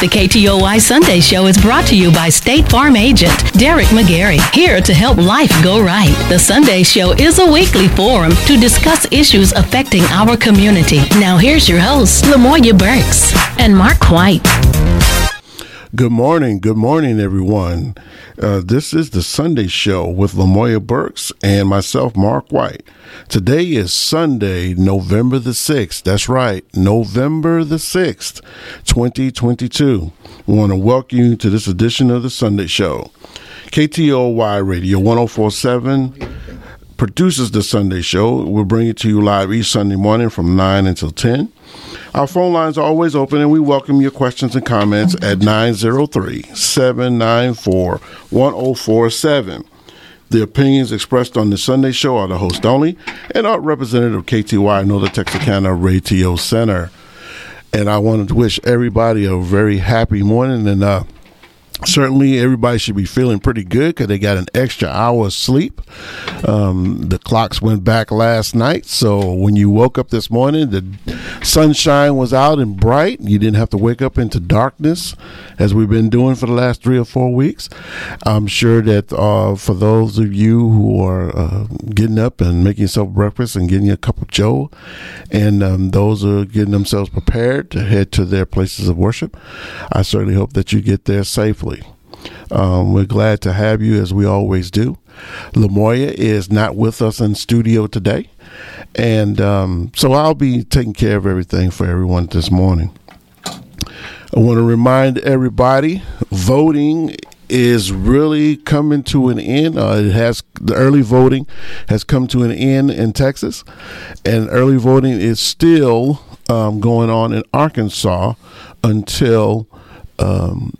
The KTOY Sunday Show is brought to you by State Farm agent Derek McGarry, here to help life go right. The Sunday Show is a weekly forum to discuss issues affecting our community. Now here's your hosts, Lamoya Burks and Mark White. Good morning. Good morning, everyone. Uh, this is the Sunday Show with Lamoya Burks and myself, Mark White. Today is Sunday, November the 6th. That's right, November the 6th, 2022. We want to welcome you to this edition of the Sunday Show. KTOY Radio 1047 produces the Sunday Show. We'll bring it to you live each Sunday morning from 9 until 10. Our phone lines are always open, and we welcome your questions and comments at 903 794 1047. The opinions expressed on the Sunday show are the host only and are representative of KTOY, Northern Texarkana Radio Center. And I wanted to wish everybody a very happy morning and uh, certainly everybody should be feeling pretty good because they got an extra hour of sleep. Um, the clocks went back last night, so when you woke up this morning, the sunshine was out and bright. You didn't have to wake up into darkness as we've been doing for the last three or four weeks. I'm sure that uh, for those of you who are uh, getting up and making yourself breakfast and getting a cup of joe, and um, those are getting themselves prepared to head to their places of worship, I certainly hope that you get there safely. Um, we're glad to have you as we always do. Lamoya is not with us in studio today. And um, so I'll be taking care of everything for everyone this morning. I want to remind everybody voting is really coming to an end. Uh, it has the early voting has come to an end in Texas, and early voting is still um, going on in Arkansas until um,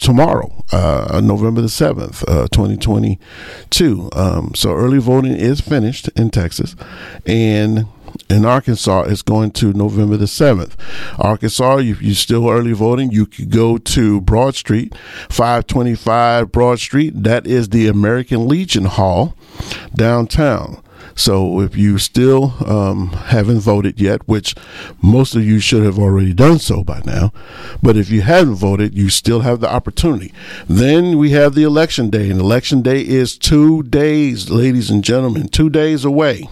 tomorrow, uh, November the 7th, uh, 2022. Um, so early voting is finished in Texas. And in Arkansas, it's going to November the 7th. Arkansas, if you're still early voting, you could go to Broad Street, 525 Broad Street. That is the American Legion Hall downtown. So if you still um, haven't voted yet, which most of you should have already done so by now, but if you haven't voted, you still have the opportunity. Then we have the election day, and election day is two days, ladies and gentlemen, two days away.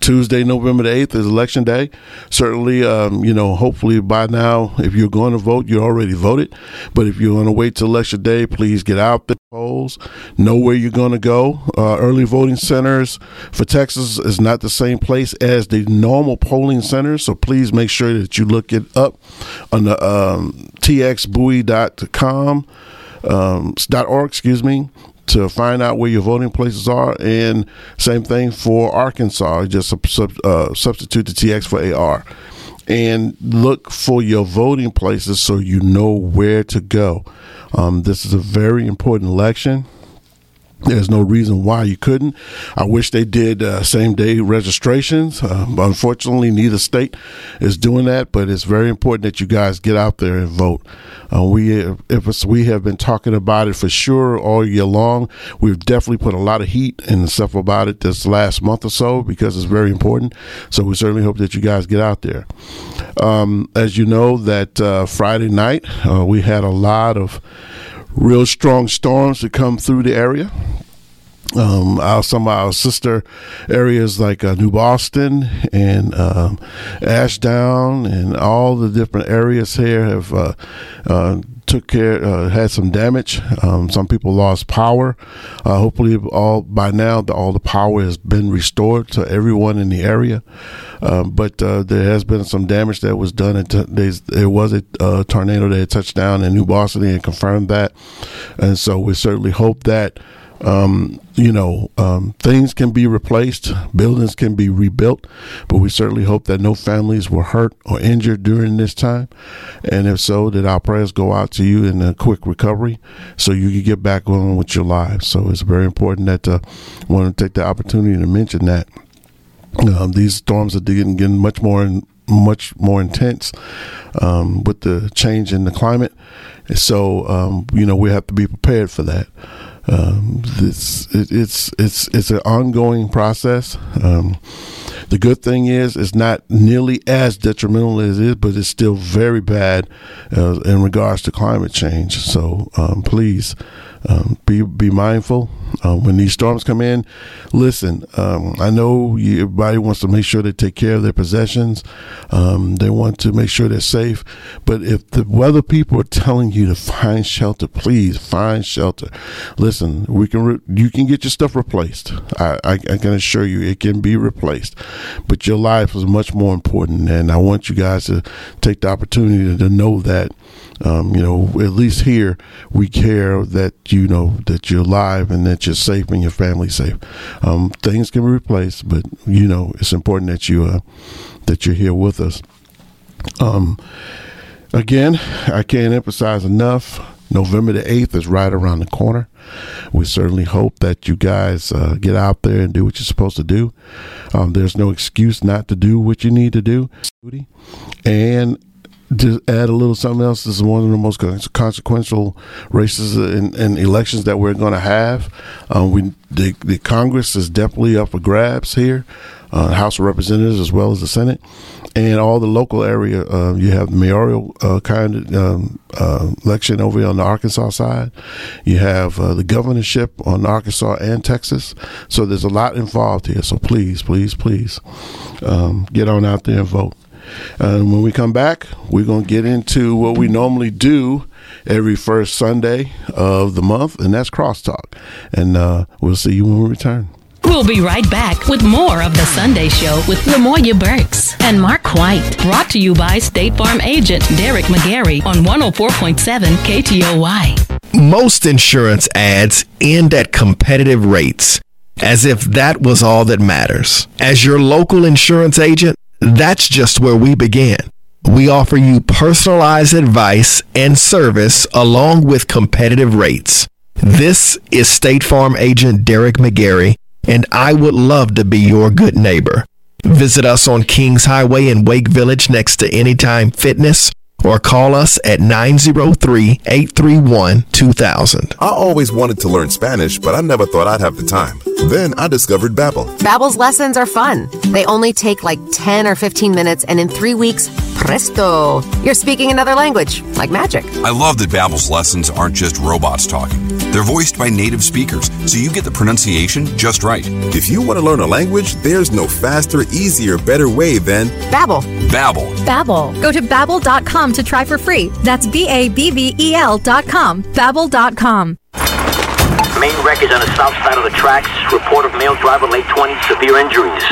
Tuesday, November the 8th is election day. Certainly, um, you know, hopefully by now, if you're going to vote, you already voted. But if you're going to wait till election day, please get out the polls, know where you're going to go. Uh, early voting centers for Texas is not the same place as the normal polling centers. So please make sure that you look it up on the um, txbowie.com. Um, .org, excuse me, to find out where your voting places are. And same thing for Arkansas. Just uh, substitute the TX for AR. And look for your voting places so you know where to go. Um, this is a very important election. There's no reason why you couldn't. I wish they did uh, same day registrations. Uh, unfortunately, neither state is doing that, but it's very important that you guys get out there and vote. Uh, we if we have been talking about it for sure all year long. We've definitely put a lot of heat and stuff about it this last month or so because it's very important. So we certainly hope that you guys get out there. Um, as you know, that uh, Friday night uh, we had a lot of real strong storms that come through the area. Um, our, some of our sister areas like uh, New Boston and um, Ashdown and all the different areas here have uh, uh, took care, uh, had some damage. Um, some people lost power. Uh, hopefully, all by now, the, all the power has been restored to everyone in the area. Um, but uh, there has been some damage that was done. there was a uh, tornado that touched down in New Boston and confirmed that. And so we certainly hope that um, you know, um, things can be replaced, buildings can be rebuilt, but we certainly hope that no families were hurt or injured during this time. And if so, that our prayers go out to you in a quick recovery so you can get back on with your lives. So it's very important that uh, I want to take the opportunity to mention that. Um, these storms are getting, getting much more much more intense um, with the change in the climate. So, um, you know, we have to be prepared for that. Um, it's it, it's it's it's an ongoing process. Um, the good thing is it's not nearly as detrimental as it is, but it's still very bad uh, in regards to climate change. So um, please um, be be mindful uh, when these storms come in. Listen, um, I know you, everybody wants to make sure they take care of their possessions. Um, they want to make sure they're safe. But if the weather people are telling you to find shelter, please find shelter. Listen, we can re- you can get your stuff replaced. I, I, I can assure you it can be replaced. But your life is much more important, and I want you guys to take the opportunity to know that um, you know, at least here we care that you know that you're alive and that you're safe and your family's safe. Um, things can be replaced, but you know it's important that you uh, that you're here with us. Um, again, I can't emphasize enough. November the 8th is right around the corner. We certainly hope that you guys uh, get out there and do what you're supposed to do. Um, there's no excuse not to do what you need to do. And to add a little something else, this is one of the most consequential races and, elections that we're going to have. Um, we the, the, Congress is definitely up for grabs here, uh, House of Representatives as well as the Senate, and all the local area. Uh, you have the mayoral uh, kind of um, uh, election over on the Arkansas side. You have uh, the governorship on Arkansas and Texas. So there's a lot involved here. So please, please, please, um, get on out there and vote. And when we come back, we're going to get into what we normally do every first Sunday of the month, and that's crosstalk. And uh, we'll see you when we return. We'll be right back with more of the Sunday Show with Lamoya Burks and Mark White. Brought to you by State Farm agent Derek McGarry on 104.7 KTOY. Most insurance ads end at competitive rates, as if that was all that matters. As your local insurance agent, that's just where we begin. We offer you personalized advice and service along with competitive rates. This is State Farm agent Derek McGarry, and I would love to be your good neighbor. Visit us on Kings Highway in Wake Village next to Anytime Fitness or call us at 903-831-2000. I always wanted to learn Spanish, but I never thought I'd have the time. Then I discovered Babbel. Babbel's lessons are fun. They only take like 10 or 15 minutes and in 3 weeks, presto, you're speaking another language, like magic. I love that Babbel's lessons aren't just robots talking. They're voiced by native speakers, so you get the pronunciation just right. If you want to learn a language, there's no faster, easier, better way than Babbel. Babbel. Babbel. Go to babbel.com to try for free. That's B A B B E L dot com. Babbel.com. Main wreckage on the south side of the tracks. Report of male driver, late 20s, severe injuries.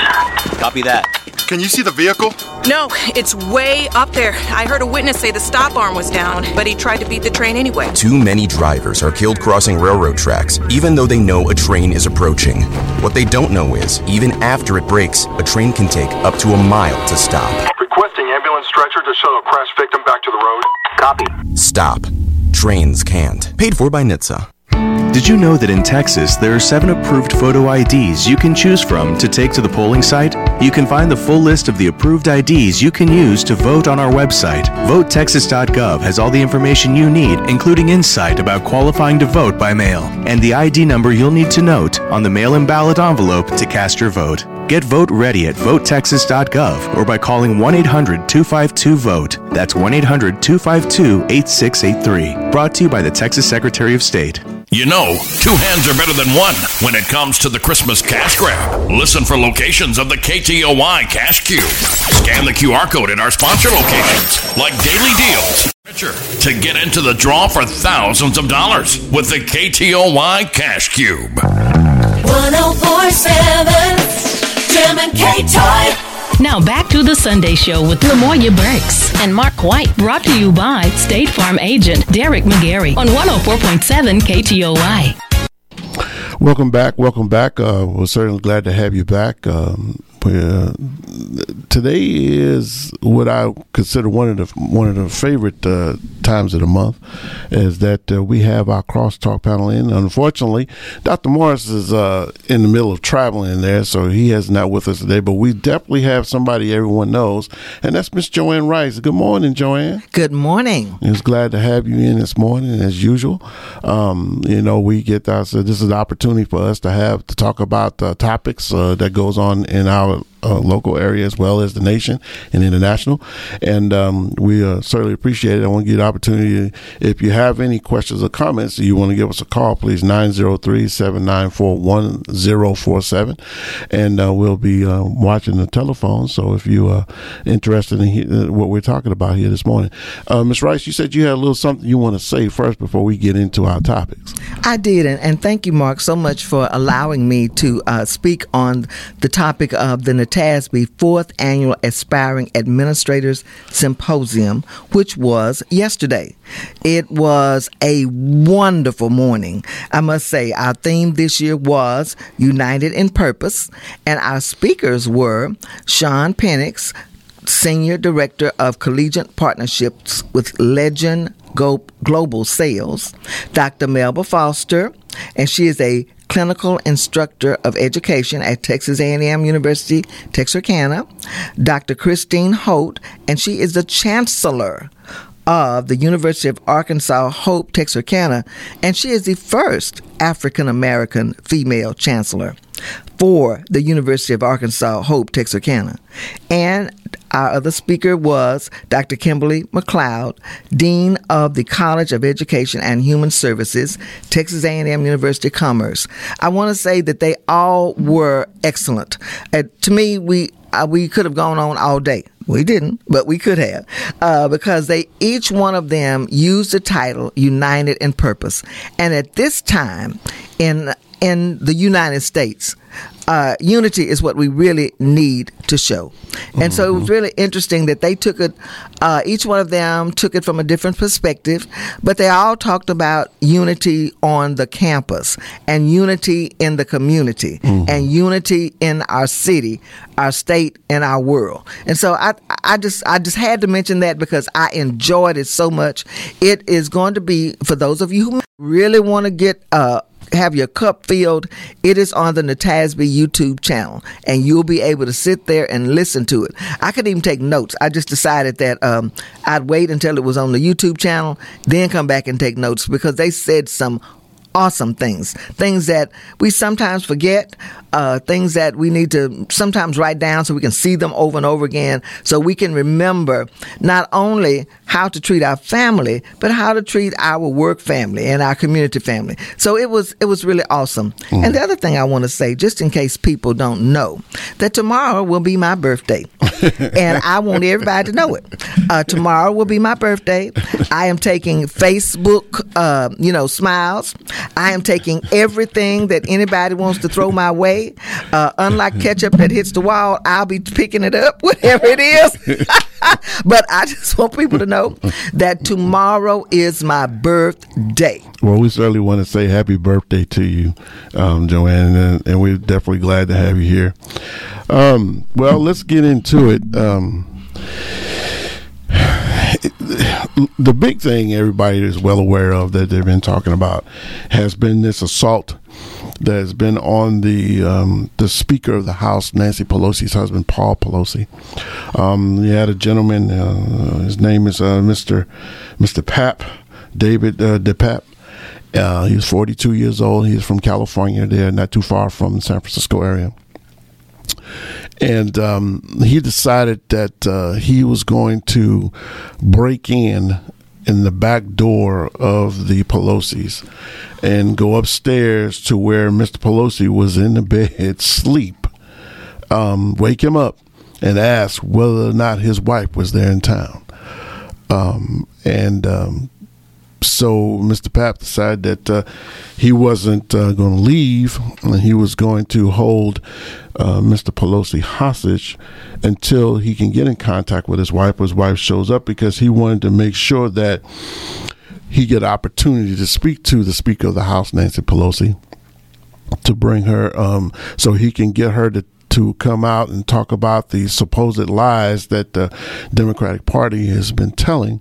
Copy that. Can you see the vehicle? No, it's way up there. I heard a witness say the stop arm was down, but he tried to beat the train anyway. Too many drivers are killed crossing railroad tracks, even though they know a train is approaching. What they don't know is, even after it breaks, a train can take up to a mile to stop. Requesting ambulance stretcher to shuttle crash victim back to the road. Copy. Stop. Trains can't. Paid for by NHTSA. Did you know that in Texas there are seven approved photo IDs you can choose from to take to the polling site? You can find the full list of the approved IDs you can use to vote on our website. VoteTexas.gov has all the information you need, including insight about qualifying to vote by mail, and the ID number you'll need to note on the mail in ballot envelope to cast your vote. Get vote ready at votetexas.gov or by calling 1 800 252 VOTE. That's 1 800 252 8683. Brought to you by the Texas Secretary of State. You know, two hands are better than one when it comes to the Christmas cash grab. Listen for locations of the KTOY Cash Cube. Scan the QR code at our sponsor locations, like Daily Deals, to get into the draw for thousands of dollars with the KTOY Cash Cube. 1047 Jim and K-Toy. Now back to the Sunday Show with Lamoya Burks and Mark White, brought to you by State Farm agent Derek McGarry on 104.7 KTOY. Welcome back. Welcome back. Uh, we're certainly glad to have you back. Um, uh, today is what I consider one of the one of the favorite uh, times of the month, is that uh, we have our crosstalk panel in. Unfortunately, Dr. Morris is uh, in the middle of traveling there, so he is not with us today. But we definitely have somebody everyone knows, and that's Miss Joanne Rice. Good morning, Joanne. Good morning. It's glad to have you in this morning, as usual. Um, you know, we get that. So this is an opportunity for us to have to talk about uh, topics uh, that goes on in our how it uh, local area as well as the nation and international. And um, we uh, certainly appreciate it. I want to give you the opportunity. If you have any questions or comments, you want to give us a call, please 903 794 1047. And uh, we'll be uh, watching the telephone. So if you are interested in uh, what we're talking about here this morning, uh, Ms. Rice, you said you had a little something you want to say first before we get into our topics. I did. And, and thank you, Mark, so much for allowing me to speak on the topic of the NATASB fourth annual Aspiring Administrators Symposium, which was yesterday. It was a wonderful morning. I must say, our theme this year was United in Purpose, and our speakers were Sean Penix, Senior Director of Collegiate Partnerships with Legend Global Sales, Dr. Melba Foster, and she is a clinical instructor of education at Texas A&M University, Texarkana, Dr. Christine Holt, and she is the chancellor of the University of Arkansas Hope Texarkana, and she is the first African American female chancellor for the University of Arkansas Hope Texarkana. And our other speaker was Dr. Kimberly McLeod, Dean of the College of Education and Human Services, Texas A&M University Commerce. I want to say that they all were excellent. Uh, to me, we uh, we could have gone on all day. We didn't, but we could have, uh, because they each one of them used the title "United in Purpose," and at this time in in the United States, uh, unity is what we really need to show. And mm-hmm. so it was mm-hmm. really interesting that they took it, uh, each one of them took it from a different perspective, but they all talked about unity on the campus and unity in the community mm-hmm. and unity in our city, our state, and our world. And so I, I just, I just had to mention that because I enjoyed it so much. It is going to be, for those of you who really want to get, uh, have your cup filled, it is on the Natasby YouTube channel, and you'll be able to sit there and listen to it. I could even take notes. I just decided that um, I'd wait until it was on the YouTube channel, then come back and take notes because they said some awesome things, things that we sometimes forget, uh, things that we need to sometimes write down so we can see them over and over again, so we can remember not only how to treat our family, but how to treat our work family and our community family. So it was it was really awesome. Mm. And the other thing I want to say, just in case people don't know, that tomorrow will be my birthday, and I want everybody to know it. Uh, tomorrow will be my birthday. I am taking Facebook, uh, you know, smiles. I am taking everything that anybody wants to throw my way. Uh, unlike ketchup that hits the wall, I'll be picking it up, whatever it is. but I just want people to know that tomorrow is my birthday. Well, we certainly want to say happy birthday to you, um, Joanne, and, and, we're definitely glad to have you here. Um, well, let's get into it. Um, the big thing everybody is well aware of that they've been talking about has been this assault that has been on the um, the Speaker of the House, Nancy Pelosi's husband, Paul Pelosi. Um, you had a gentleman. Uh, his name is uh, Mr. Mr. Papp, David uh, DePape. Uh, he's 42 years old. He's from California. There, not too far from the San Francisco area and um, he decided that uh, he was going to break in in the back door of the Pelosi's and go upstairs to where Mr. Pelosi was in the bed, sleep, um, wake him up, and ask whether or not his wife was there in town. Um, and um, so Mr. Papp decided that uh, he wasn't uh, going to leave, and he was going to hold uh, Mr. Pelosi hostage until he can get in contact with his wife. His wife shows up because he wanted to make sure that he get an opportunity to speak to the Speaker of the House, Nancy Pelosi, to bring her, um, so he can get her to to come out and talk about the supposed lies that the Democratic Party has been telling.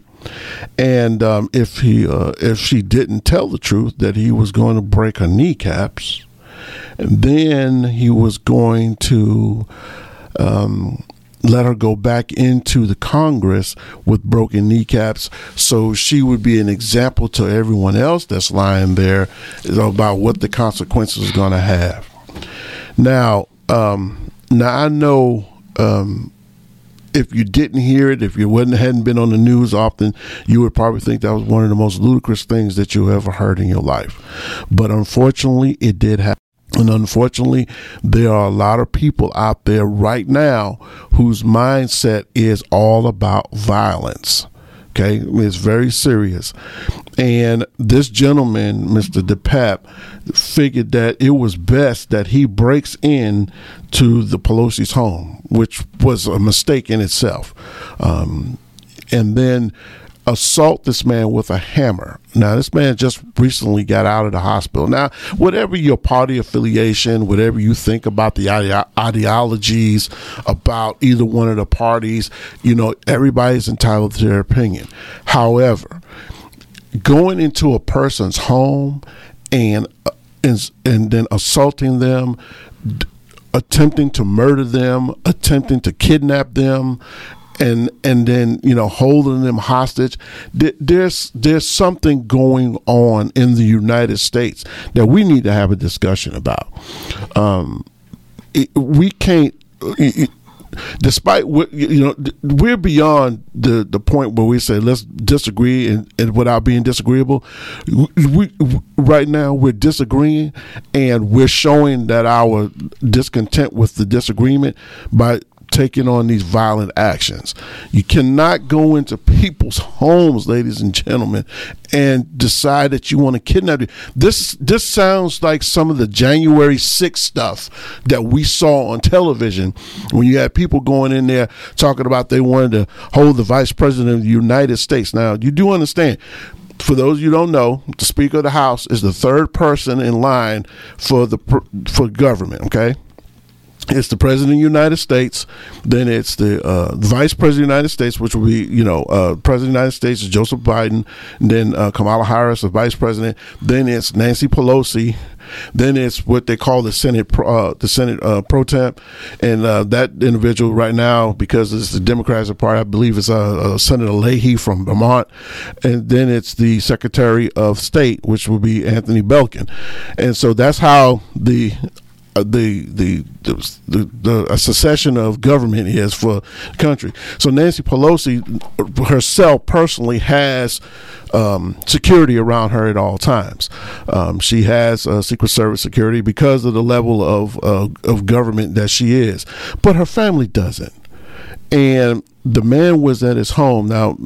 And um, if he, uh, if she didn't tell the truth, that he was going to break her kneecaps, and then he was going to um, let her go back into the Congress with broken kneecaps so she would be an example to everyone else that's lying there about what the consequences are going to have. Now, um, now I know um, if you didn't hear it, if you wouldn't hadn't been on the news often, you would probably think that was one of the most ludicrous things that you ever heard in your life. But unfortunately, it did happen. And unfortunately, there are a lot of people out there right now whose mindset is all about violence. Okay, it's very serious. And this gentleman, Mr. DePape, figured that it was best that he breaks in to the Pelosi's home, which was a mistake in itself. Um, and then assault this man with a hammer. Now, this man just recently got out of the hospital. Now, whatever your party affiliation, whatever you think about the ide- ideologies about either one of the parties, you know, everybody's entitled to their opinion. However, going into a person's home and uh, and, and then assaulting them attempting to murder them, attempting to kidnap them, and and then you know holding them hostage. There's there's something going on in the United States that we need to have a discussion about. Um, it, we can't. It, despite you know we're beyond the the point where we say let's disagree and, and without being disagreeable we, right now we're disagreeing and we're showing that our discontent with the disagreement by taking on these violent actions. You cannot go into people's homes, ladies and gentlemen, and decide that you want to kidnap them. This this sounds like some of the January 6th stuff that we saw on television when you had people going in there talking about they wanted to hold the vice president of the United States. Now, you do understand for those you don't know, the Speaker of the House is the third person in line for the for government. Okay, it's the president of the United States. Then it's the uh, vice president of the United States, which will be, you know, uh, president of the United States is Joseph Biden. then uh, Kamala Harris, the vice president. Then it's Nancy Pelosi. Then it's what they call the Senate, uh, the Senate uh, pro tem, and uh, that individual right now, because it's the Democratic Party, I believe it's Senator Leahy from Vermont, and then it's the Secretary of State, which will be Antony Blinken, and so that's how the the, the the the, the secession of government is for country. So Nancy Pelosi herself personally has um, security around her at all times. Um, she has uh, Secret Service security because of the level of uh, of government that she is, but her family doesn't. And the man was at his home. Now,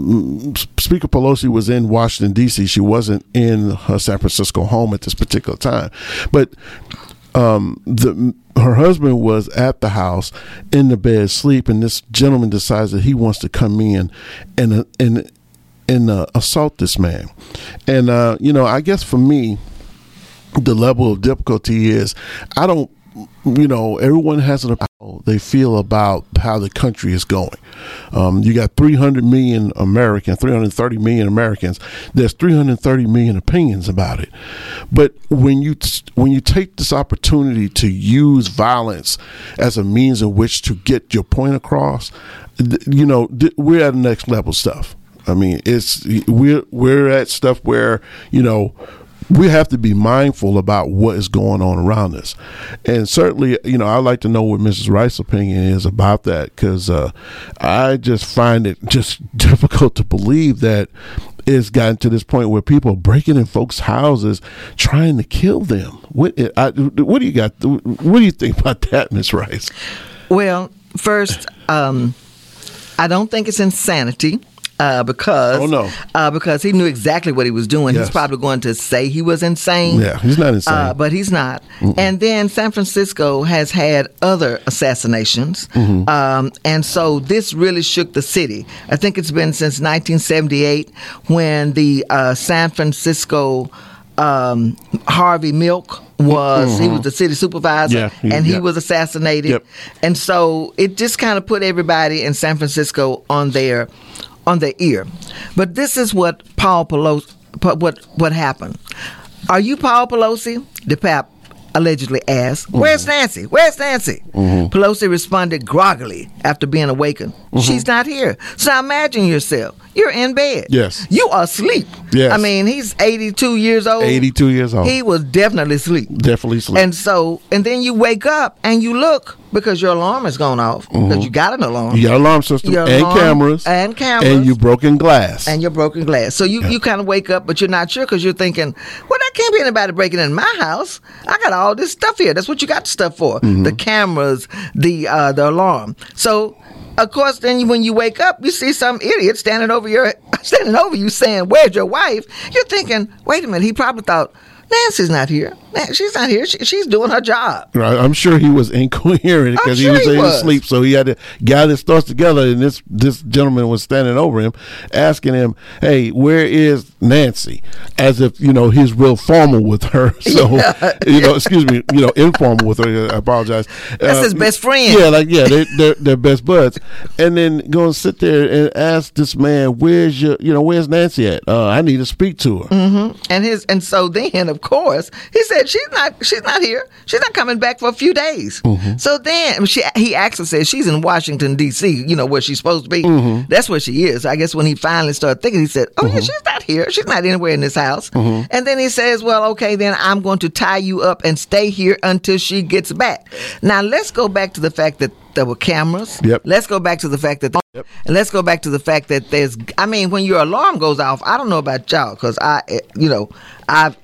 Speaker Pelosi was in Washington D.C. She wasn't in her San Francisco home at this particular time, but um, the her husband was at the house in the bed asleep, and this gentleman decides that he wants to come in and uh, and and uh, assault this man. And uh, you know, I guess for me, the level of difficulty is I don't you know, everyone has an they feel about how the country is going. Um, you got 300 million Americans, 330 million Americans. There's 330 million opinions about it. But when you when you take this opportunity to use violence as a means in which to get your point across, you know, we're at the next level stuff. I mean, it's we're we're at stuff where you know we have to be mindful about what is going on around us. And certainly, you know, I'd like to know what Mrs. Rice's opinion is about that because uh, I just find it just difficult to believe that it's gotten to this point where people are breaking in folks' houses trying to kill them. What, I, what do you got? What do you think about that, Miss Rice? Well, first, um, I don't think it's insanity uh, because oh no, uh, because he knew exactly what he was doing. Yes. He's probably going to say he was insane. Yeah, he's not insane, uh, but he's not. Mm-mm. And then San Francisco has had other assassinations, mm-hmm. um, and so this really shook the city. I think it's been since 1978 when the uh, San Francisco um, Harvey Milk was he Mhm. was the city supervisor Yeah, he- and he yeah. was assassinated Yep. and so it just kind of put everybody in San Francisco on their on their ear. But this is what Paul Pelosi what what happened. Are you Paul Pelosi? DePape allegedly asked. Where's Nancy? Where's Nancy? Mhm. Pelosi responded groggily after being awakened. Mhm. she's not here. So now imagine yourself you're in bed Yes. you are asleep Yes. I mean he's 82 years old 82 years old. he was definitely asleep Definitely asleep. and so, and then you wake up and you look because your alarm has gone off because Mhm. you got an alarm. you got alarm system Your and alarm cameras and cameras and you broken glass. and your broken glass. So you, you kind of wake up, but you're not sure because you're thinking, well, that can't be anybody breaking in my house. I got all this stuff here. That's what you got the stuff for: Mhm. the cameras, the uh, the alarm. So. Of course, then when you wake up, you see some idiot standing over your standing over you saying, "Where's your wife?" You're thinking, "Wait a minute." He probably thought Nancy's not here. She's not here. She, she's doing her job. Right, I'm sure he was incoherent because sure he was he in was. sleep, so he had to gather his thoughts together. And this this gentleman was standing over him, asking him, "Hey, where is Nancy?" As if you know he's real formal with her. So you know, excuse me, you know, informal with her. I apologize. That's Uh, his best friend. Yeah, like yeah, they, they're they're best buds. And then go and sit there and ask this man, "Where's your you know where's Nancy at? Uh, I need to speak to her." hmm And his and so then of course he said she's not she's not here. She's not coming back for a few days. Mm-hmm. So then she he actually says she's in Washington D.C. You know where she's supposed to be. Mm-hmm. That's where she is. I guess when he finally started thinking, he said, "Oh yeah, she's not here. She's not anywhere in this house." Mhm. And then he says, "Well, okay, then I'm going to tie you up and stay here until she gets back." Now let's go back to the fact that there were cameras. Yep. Let's go back to the fact that, and let's go back to the fact that there's. I mean, when your alarm goes off, I don't know about y'all because I, eh, you know, I've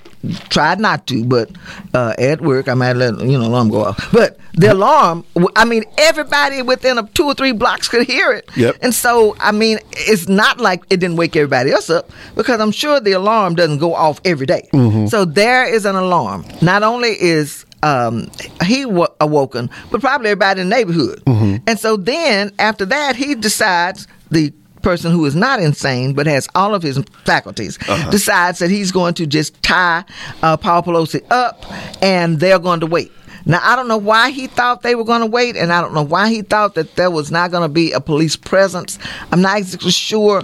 tried not to, but uh, at work I might let you know alarm go off. But the alarm, I mean, everybody within a two or three blocks could hear it. Yep. And so, I mean, it's not like it didn't wake everybody else up because I'm sure the alarm doesn't go off every day. Mhm. So there is an alarm. Not only is um, he wa awoken, but probably everybody in the neighborhood. And so then after that, he decides the person who is not insane but has all of his faculties Uh-huh. decides that he's going to just tie uh, Paul Pelosi up and they're going to wait. Now I don't know why he thought they were going to wait, and I don't know why he thought that there was not going to be a police presence. I'm not exactly sure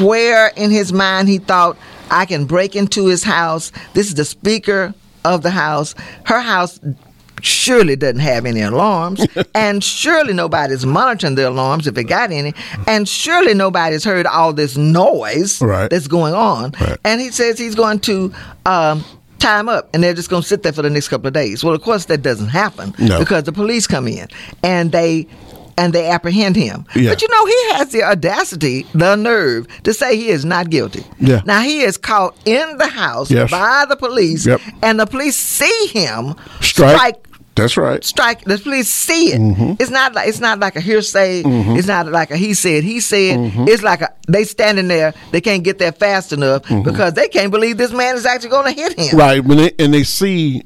where in his mind he thought I can break into his house. This is the speaker of the house. Her house surely doesn't have any alarms, and surely nobody's monitoring the alarms if it got any, and surely nobody's heard all this noise Right. that's going on. Right. And he says he's going to um, him up, and they're just going to sit there for the next couple of days. Well, of course, that doesn't happen No. because the police come in and they. And they apprehend him. Yeah. But you know, he has the audacity, the nerve to say he is not guilty. Yeah. Now, he is caught in the house Yes. by the police, Yep. and the police see him Strike. strike That's right. strike. The police see it. Mhm. It's not like it's not like a hearsay. Mhm. It's not like a he said he said. Mhm. It's like a they standing there. They can't get there fast enough because they can't believe this man is actually going to hit him. Right when they and they see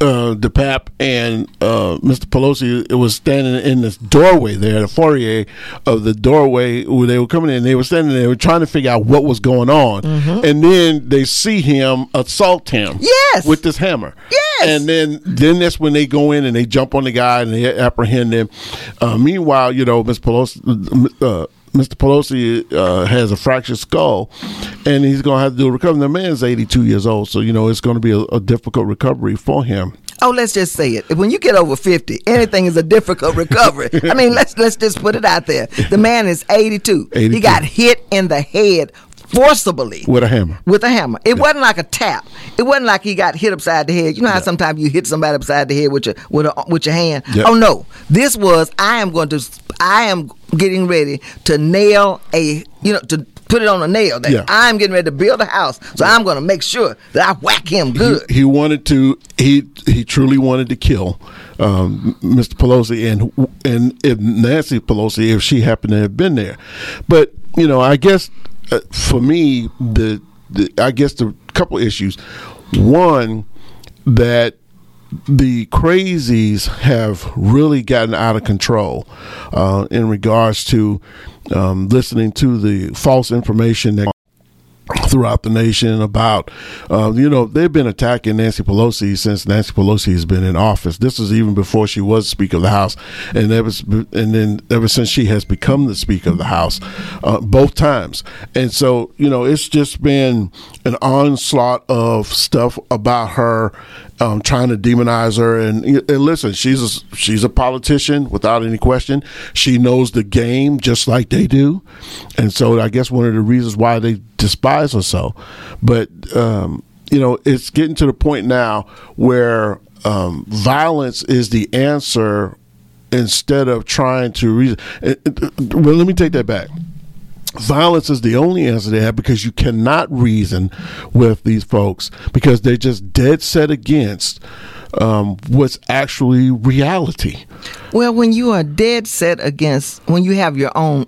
uh, DePape and uh, Mr. Pelosi it was standing in this doorway there, the foyer of the doorway where they were coming in. They were standing there, trying to figure out what was going on, Mhm. and then they see him assault him. Yes. with this hammer. Yes. and then then that's when they go in and they jump on the guy and they apprehend him. Uh, meanwhile, you know, Mr. Pelosi. Uh, Mr. Pelosi uh, has a fractured skull, and he's going to have to do a recovery. The man's 82 years old, so you know it's going to be a, a difficult recovery for him. Oh, let's just say it. When you get over fifty, anything is a difficult recovery. I mean, let's let's just put it out there. The man is eighty-two. He got hit in the head forcibly with a hammer. with a hammer. It wasn't like a tap. It wasn't like he got hit upside the head. You know how sometimes you hit somebody upside the head with your with a, with your hand. Yep. Oh no, this was I am going to I am getting ready to nail a you know to put it on a nail. That Yeah. I'm getting ready to build a house, so I'm going to make sure that I whack him good. He, he wanted to. He he truly wanted to kill um, Mr. Pelosi and and if Nancy Pelosi if she happened to have been there. But you know, I guess uh, for me, the, the I guess the couple issues. One that the crazies have really gotten out of control uh, in regards to um, listening to the false information that throughout the nation about, uh, you know, they've been attacking Nancy Pelosi since Nancy Pelosi has been in office. This is even before she was Speaker of the House, and ever, and then ever since she has become the Speaker of the House, uh, both times. And so, you know, it's just been an onslaught of stuff about her um, trying to demonize her. And, and, listen, she's a, she's a politician without any question. She knows the game just like they do, and so I guess one of the reasons why they despise her so. But um, you know, it's getting to the point now where um, violence is the answer instead of trying to reason. Well, let me take that back violence is the only answer they have because you cannot reason with these folks because they're just dead set against um, what's actually reality. Well, when you are dead set against, when you have your own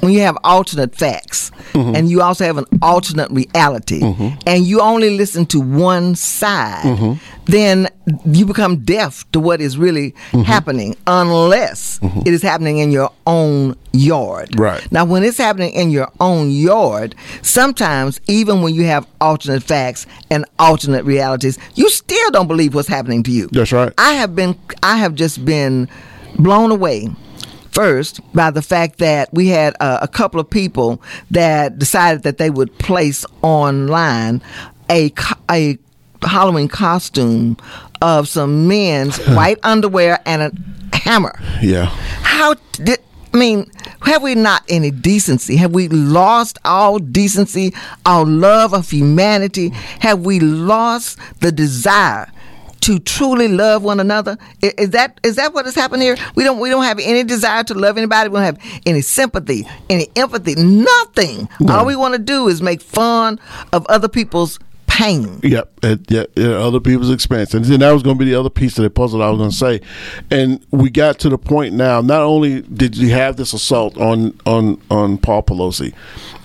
when you have alternate facts mm-hmm. and you also have an alternate reality mm-hmm. and you only listen to one side, mm-hmm. then you become deaf to what is really mm-hmm. happening unless mm-hmm. it is happening in your own yard. Right. Now, when it's happening in your own yard, sometimes even when you have alternate facts and alternate realities, you still don't believe what's happening to you. That's right. I have been, I have just been blown away first by the fact that we had uh, a couple of people that decided that they would place online a a Halloween costume of some men's white underwear and a hammer. Yeah. How did I mean, have we not any decency? Have we lost all decency, our love of humanity? Have we lost the desire to truly love one another? Is that is that what has happened here? We don't we don't have any desire to love anybody. We don't have any sympathy, any empathy, nothing. No. All we want to do is make fun of other people's pain. Yep, at, yeah, at other people's expense, and then that was going to be the other piece of the puzzle I was going to say. And we got to the point now. Not only did you have this assault on on on Paul Pelosi,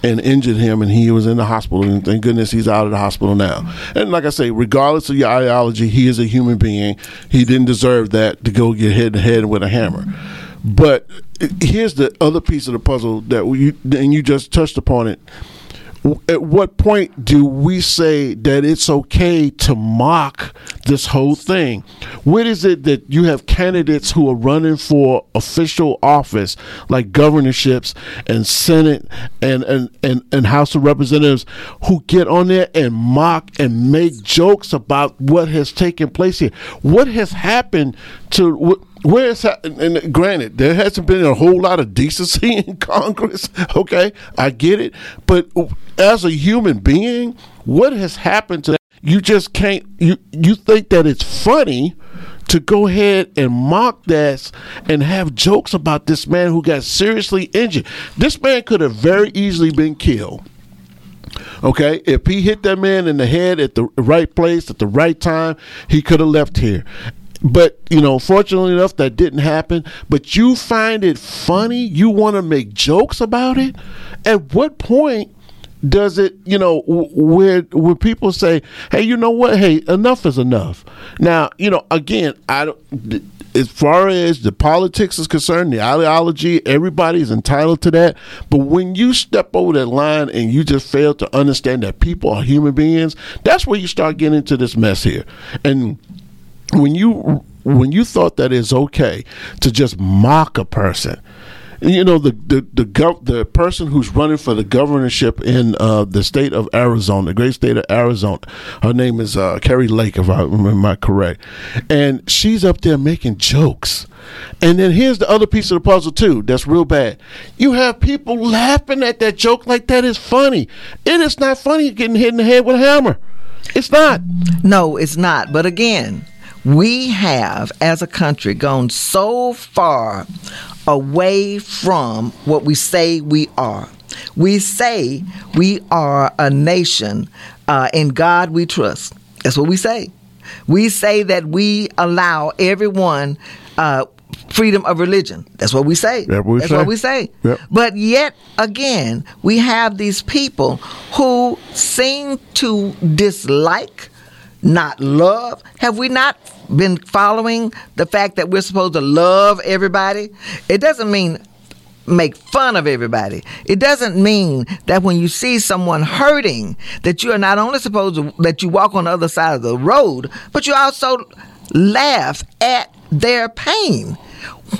and injured him, and he was in the hospital, and thank goodness he's out of the hospital now. And like I say, regardless of your ideology, he is a human being. He didn't deserve that to go get hit in the head with a hammer. But here's the other piece of the puzzle that we, and you just touched upon it at what point do we say that it's okay to mock this whole thing? When is it that you have candidates who are running for official office, like governorships and Senate and, and, and, and House of Representatives, who get on there and mock and make jokes about what has taken place here? What has happened to where is and granted there hasn't been a whole lot of decency in congress okay? I get it. But as a human being what has happened to that? You just can't you you think that it's funny to go ahead and mock that and have jokes about this man who got seriously injured. This man could have very easily been killed Okay, if he hit that man in the head at the right place at the right time, he could have left here. But, you know, fortunately enough, that didn't happen. But you find it funny. You want to make jokes about it. At what point does it, you know, where where people say, "Hey, you know what? Hey, enough is enough." Now, you know, again, I don't. As far as the politics is concerned, the ideology, everybody's entitled to that. But when you step over that line and you just fail to understand that people are human beings, that's where you start getting into this mess here. And when you when you thought that it's okay to just mock a person you know the the the, gov- the person who's running for the governorship in uh, the state of Arizona, the great state of Arizona. Her name is uh, Kari Lake, if I remember correct, and she's up there making jokes. And then here's the other piece of the puzzle too. That's real bad. You have people laughing at that joke like that is funny. It is not funny getting hit in the head with a hammer. It's not. No, it's not. But again, we have, as a country, gone so far away from what we say we are. We say we are a nation, uh, in God we trust. That's what we say. We say that we allow everyone uh, freedom of religion. That's what we say. That's what we That's say. What we say. Yep. But yet again, we have these people who seem to dislike not love? Have we not been following the fact that we're supposed to love everybody? It doesn't mean make fun of everybody. It doesn't mean that when you see someone hurting, that you are not only supposed to that you walk on the other side of the road, but you also laugh at their pain.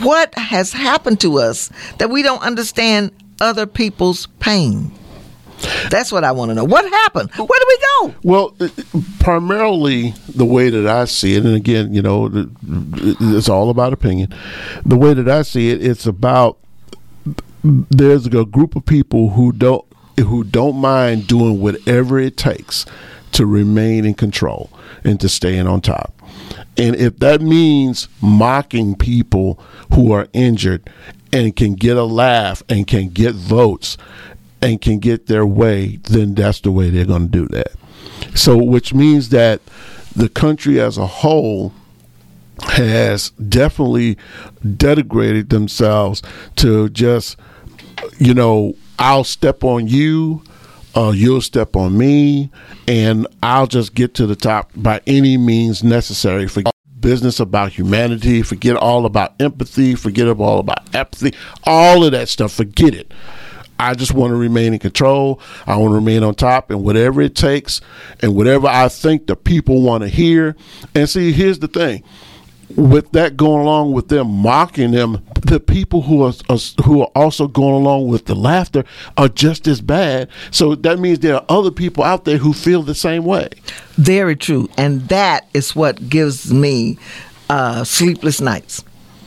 What has happened to us that we don't understand other people's pain? That's what I want to know. What happened? Where do we go? Well, primarily the way that I see it, and again, you know, it's all about opinion. The way that I see it, it's about there's a group of people who don't who don't mind doing whatever it takes to remain in control and to staying on top. And if that means mocking people who are injured and can get a laugh and can get votes and can get their way, then that's the way they're going to do that. So, which means that the country as a whole has definitely degraded themselves to just you know, I'll step on you, uh, you'll step on me, and I'll just get to the top by any means necessary. Forget business about humanity, forget all about empathy, forget all about apathy, all of that stuff, forget it. I just want to remain in control. I want to remain on top and whatever it takes and whatever I think the people want to hear. And see, here's the thing with that going along with them mocking them, the people who are, who are also going along with the laughter are just as bad. So that means there are other people out there who feel the same way. Very true, and that is what gives me uh, sleepless nights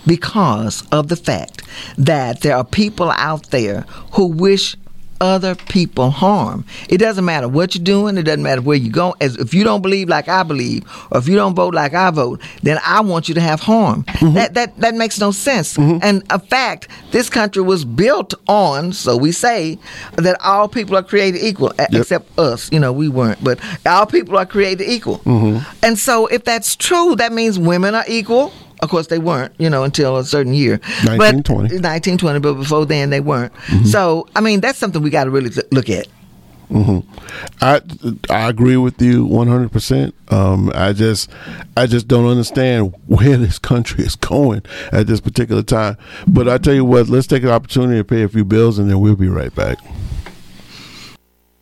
because of the fact that there are people out there who wish other people harm. It doesn't matter what you're doing. It doesn't matter where you go. As if you don't believe like I believe, or if you don't vote like I vote, then I want you to have harm. Mm-hmm. That that that makes no sense. Mm-hmm. And a fact, this country was built on, so we say, that all people are created equal, yep. except us. You know, we weren't, but all people are created equal. Mm-hmm. And so, if that's true, that means women are equal of course, they weren't, you know, until a certain year. 1920. But, 1920, but before then they weren't. Mm-hmm. So, I mean, that's something we got to really look at. Mm-hmm. I I agree with you one hundred percent. Um, I just I just don't understand where this country is going at this particular time. But I tell you what, let's take an opportunity to pay a few bills, and then we'll be right back.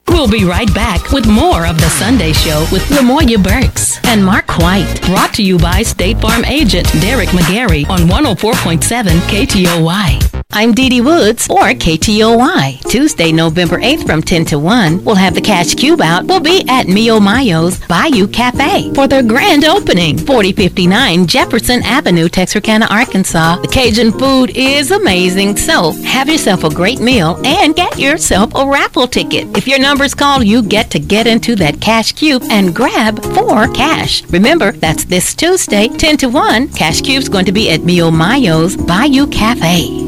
We'll be right back with more of The Sunday Show with Lamoya Burks and Mark White. Brought to you by State Farm agent Derek McGarry on 104.7 KTOY. I'm Dee Dee Woods for KTOY. Tuesday, November 8th from 10 to 1, we'll have the Cash Cube out. We'll be at Mio Mayo's Bayou Cafe for their grand opening, 4059 Jefferson Avenue, Texarkana, Arkansas. The Cajun food is amazing, so have yourself a great meal and get yourself a raffle ticket. If your number's called, you get to get into that Cash Cube and grab four cash. Remember, that's this Tuesday, 10 to 1. Cash Cube's going to be at Mio Mayo's Bayou Cafe.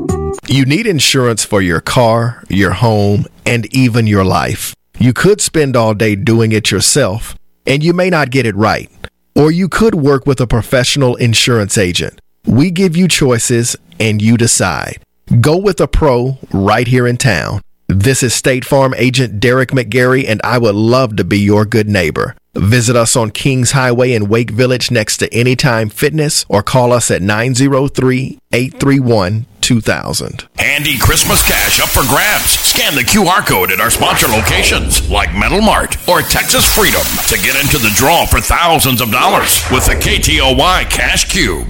You need insurance for your car, your home, and even your life. You could spend all day doing it yourself, and you may not get it right. Or you could work with a professional insurance agent. We give you choices, and you decide. Go with a pro right here in town. This is State Farm agent Derek McGarry, and I would love to be your good neighbor. Visit us on Kings Highway in Wake Village next to Anytime Fitness or call us at 903 831 2000. Handy Christmas cash up for grabs. Scan the QR code at our sponsor locations like Metal Mart or Texas Freedom to get into the draw for thousands of dollars with the KTOY Cash Cube.